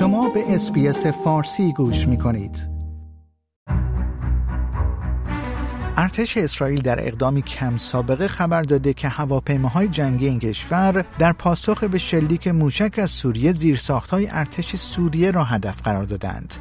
شما به Space فارسی گوش می کنید. ارتش اسرائیل در اقدامی کم سابقه خبر داده که هواپیماهای جنگی این کشور در پاسخ به شلیک موشک از سوریه زیرساختهای ارتش سوریه را هدف قرار دادند.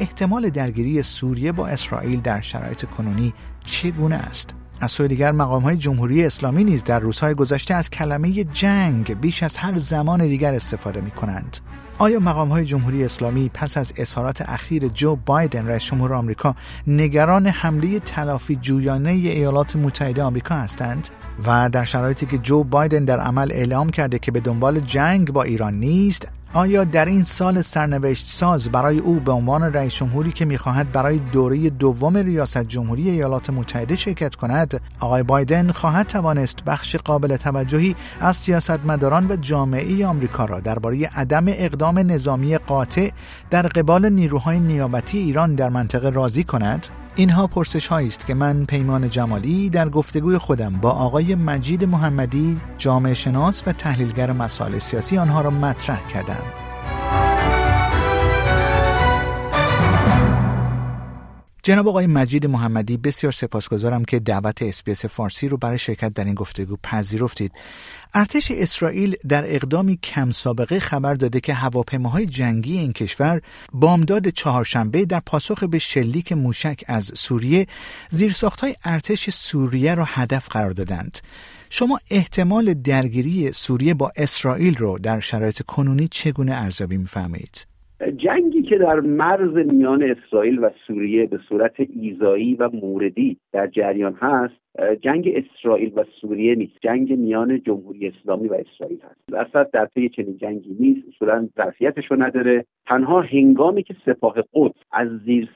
احتمال درگیری سوریه با اسرائیل در شرایط کنونی چگونه است؟ از سوی دیگر مقام های جمهوری اسلامی نیز در روزهای گذشته از کلمه جنگ بیش از هر زمان دیگر استفاده می کنند. آیا مقام های جمهوری اسلامی پس از اظهارات اخیر جو بایدن رئیس جمهور آمریکا نگران حمله تلافی جویانه ایالات متحده آمریکا هستند؟ و در شرایطی که جو بایدن در عمل اعلام کرده که به دنبال جنگ با ایران نیست آیا در این سال سرنوشت ساز برای او به عنوان رئیس جمهوری که می‌خواهد برای دوره دوم ریاست جمهوری ایالات متحده شرکت کند آقای بایدن خواهد توانست بخش قابل توجهی از سیاستمداران و جامعه آمریکا را درباره عدم اقدام نظامی قاطع در قبال نیروهای نیابتی ایران در منطقه راضی کند؟ اینها پرسش هایی است که من پیمان جمالی در گفتگوی خودم با آقای مجید محمدی جامعه شناس و تحلیلگر مسائل سیاسی آنها را مطرح کردم. جناب آقای مجید محمدی بسیار سپاسگزارم که دعوت اسپیس فارسی رو برای شرکت در این گفتگو پذیرفتید. ارتش اسرائیل در اقدامی کم سابقه خبر داده که هواپیماهای جنگی این کشور بامداد چهارشنبه در پاسخ به شلیک موشک از سوریه زیرساختهای ارتش سوریه را هدف قرار دادند. شما احتمال درگیری سوریه با اسرائیل رو در شرایط کنونی چگونه ارزیابی میفرمایید؟ جنگی که در مرز میان اسرائیل و سوریه به صورت ایزایی و موردی در جریان هست جنگ اسرائیل و سوریه نیست. جنگ میان جمهوری اسلامی و اسرائیل هست. اصلا در پی چنین جنگی نیست اصولا ظرفیتش رو نداره. تنها هنگامی که سپاه قدس از زیر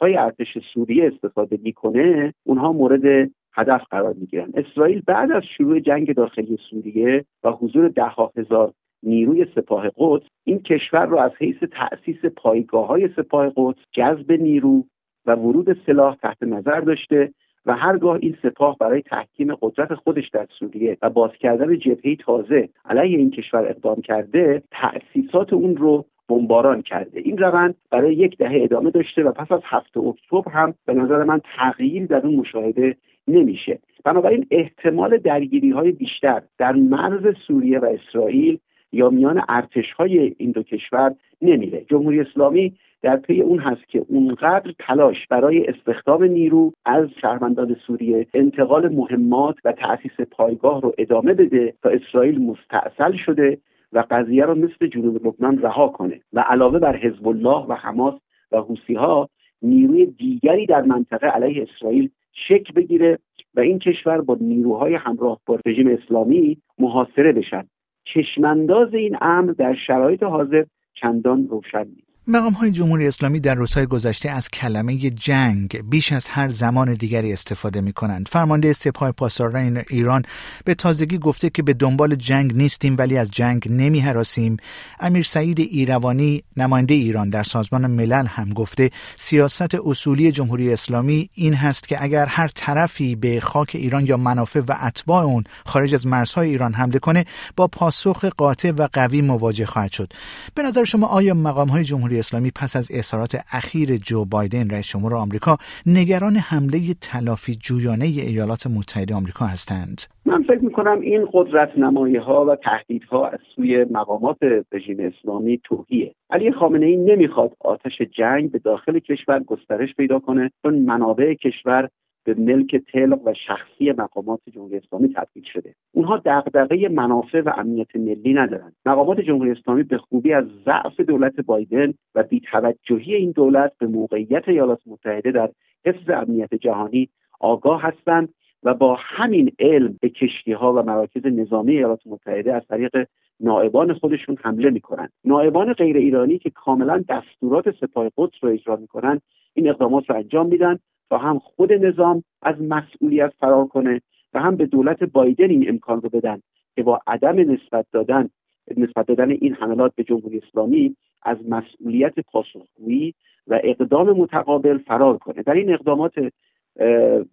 های ارتش سوریه استفاده می‌کنه اونها مورد هدف قرار می‌گیرن. اسرائیل بعد از شروع جنگ داخلی سوریه و حضور ده هزار نیروی سپاه قدس این کشور را از حیث تأسیس پایگاه های سپاه قدس جذب نیرو و ورود سلاح تحت نظر داشته و هرگاه این سپاه برای تحکیم قدرت خودش در سوریه و باز کردن جبهه تازه علیه این کشور اقدام کرده تأسیسات اون رو بمباران کرده. این روند برای یک دهه ادامه داشته و پس از هفته اکتبر هم به نظر من تغییر در اون مشاهده نمیشه. بنابراین احتمال درگیری های بیشتر در مرز سوریه و اسرائیل یا میان ارتش های این دو کشور نمیره. جمهوری اسلامی در پی اون هست که اونقدر تلاش برای استخدام نیرو از شهروندان سوریه انتقال مهمات و تأسیس پایگاه رو ادامه بده تا اسرائیل مستاصل شده و قضیه رو مثل جنوب لبنان رها کنه و علاوه بر حزب الله و حماس و حوسی ها نیروی دیگری در منطقه علیه اسرائیل شک بگیره و این کشور با نیروهای همراه با رژیم اسلامی محاصره بشن. چشمانداز این امر در شرایط حاضر چندان روشن نیست. مقام های جمهوری اسلامی در روزهای گذشته از کلمه جنگ بیش از هر زمان دیگری استفاده می کنند. فرمانده سپاه پاسداران ایران به تازگی گفته که به دنبال جنگ نیستیم ولی از جنگ نمی حراسیم. امیر سعید ایروانی نماینده ایران در سازمان ملل هم گفته سیاست اصولی جمهوری اسلامی این هست که اگر هر طرفی به خاک ایران یا منافع و اتباع اون خارج از مرزهای ایران حمله کنه با پاسخ قاطع و قوی مواجه خواهد شد. به نظر شما آیا مقام های جمهوری اسلامی پس از اظهارات اخیر جو بایدن رئیس جمهور آمریکا نگران حمله تلافی جویانه ایالات متحده آمریکا هستند. من فکر می‌کنم این قدرت نمایی ها و تهدیدها از سوی مقامات رژیم اسلامی توهیه. علی خامنه ای نمی‌خواد آتش جنگ به داخل کشور گسترش پیدا کنه چون منابع کشور به ملک تلق و شخصی مقامات جمهوری اسلامی تبدیل شده. اونها دغدغه منافع و امنیت ملی ندارند. مقامات جمهوری اسلامی به خوبی از ضعف دولت بایدن و بیتوجهی این دولت به موقعیت ایالات متحده در حفظ امنیت جهانی آگاه هستند و با همین علم به کشتی ها و مراکز نظامی ایالات متحده از طریق نائبان خودشون حمله می‌کنند. نائبان غیر ایرانی که کاملا دستورات سپاه قدس رو اجرا می‌کنند این اقدامات رو انجام میدن تا هم خود نظام از مسئولیت فرار کنه و هم به دولت بایدن این امکان رو بدن که با عدم نسبت دادن نسبت دادن این حملات به جمهوری اسلامی از مسئولیت پاسخگویی و اقدام متقابل فرار کنه. در این اقدامات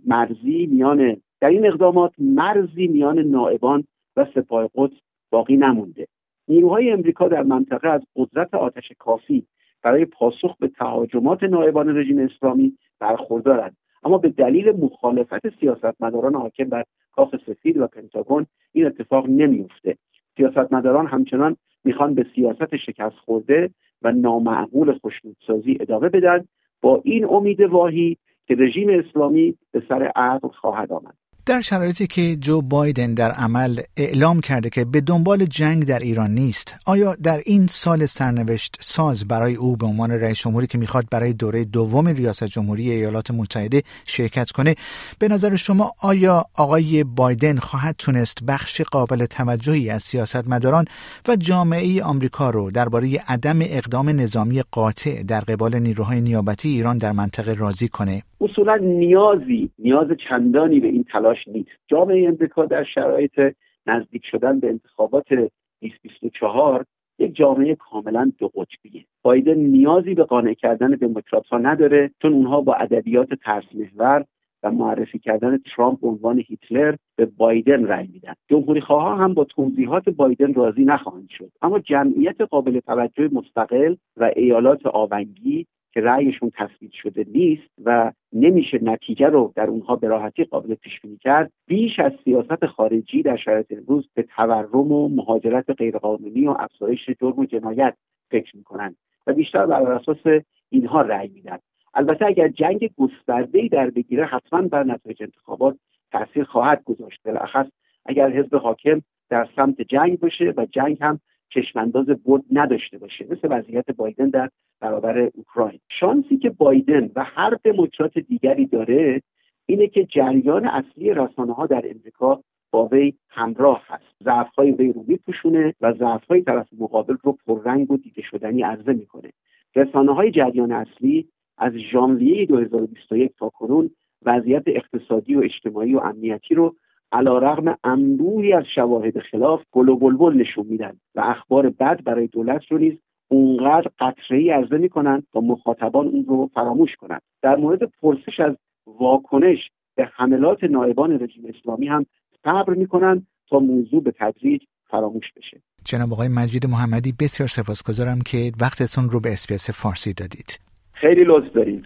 مرزی میان در این اقدامات مرزی میان نائبان و سپاه قدس باقی نمونده. نیروهای امریکا در منطقه از قدرت آتش کافی برای پاسخ به تهاجمات نایبان رژیم اسلامی برخوردارند اما به دلیل مخالفت سیاستمداران حاکم بر کاخ سفید و پنتاگون این اتفاق نمیافته. سیاستمداران همچنان می‌خوان به سیاست شکست خورده و نامعقول خشنودسازی ادامه بدن. با این امید واهی که رژیم اسلامی به سر عقل خواهد آمد. در شرایطی که جو بایدن در عمل اعلام کرده که به دنبال جنگ در ایران نیست آیا در این سال سرنوشت ساز برای او به عنوان رئیس جمهوری که می‌خواد برای دوره دوم ریاست جمهوری ایالات متحده شرکت کنه به نظر شما آیا آقای بایدن خواهد تونست بخش قابل توجهی از سیاستمداران و جامعه آمریکا رو درباره عدم اقدام نظامی قاطع در قبال نیروهای نیابتی ایران در منطقه راضی کنه؟ اصولا نیازی نیاز چندانی به این تلاش نیست. جامعه امریکا در شرایط نزدیک شدن به انتخابات 2024 یک جامعه کاملا دو قطبیه. بایدن نیازی به قانع کردن دموکرات ها نداره چون اونها با ادبیات ترس محور و معرفی کردن ترامپ به عنوان هیتلر به بایدن رأی میدن. جمهوری خواه هم با توضیحات بایدن راضی نخواهند شد. اما جمعیت قابل توجه مستقل و ایالات آونگی که رأیشون تثبیت شده نیست و نمیشه نتیجه رو در اونها به راحتی قابل پیش بینی کرد. بیش از سیاست خارجی در شرایط امروز به تورم و مهاجرت غیرقانونی و افزایش جرم و جنایت فکر می‌کنند و بیشتر بر اساس اینها رأی میدن البته اگر جنگ گسترده در بگیره حتما بر نتایج انتخابات تاثیر خواهد گذاشت. بالاخص اگر حزب حاکم در سمت جنگ باشه و جنگ هم چشمانداز برد نداشته باشه مثل وضعیت بایدن در برابر اوکراین. شانسی که بایدن و هر دموکرات دیگری داره اینه که جریان اصلی رسانه ها در امریکا با وی همراه هست. ضعف های وی رو میپوشونه و ضعف های طرف مقابل رو پررنگ و دیده شدنی عرضه می‌کنه. رسانه های جریان اصلی از ژانویه 2021 تا کنون وضعیت اقتصادی و اجتماعی و امنیتی رو علا رغم انبوهی از شواهد خلاف گل و بلبل نشون میدن و اخبار بد برای دولت رو نیز اونقدر قطره عرضه می‌کنن تا مخاطبان اون رو فراموش کنند در مورد پرسش از واکنش به حملات نایبان رژیم اسلامی هم صبر می‌کنن تا موضوع به تدریج فراموش بشه. جناب آقای مجید محمدی بسیار سپاسگزارم که وقتتون رو به اسپیس فارسی دادید. خیلی لطف دارید.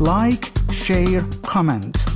like share comment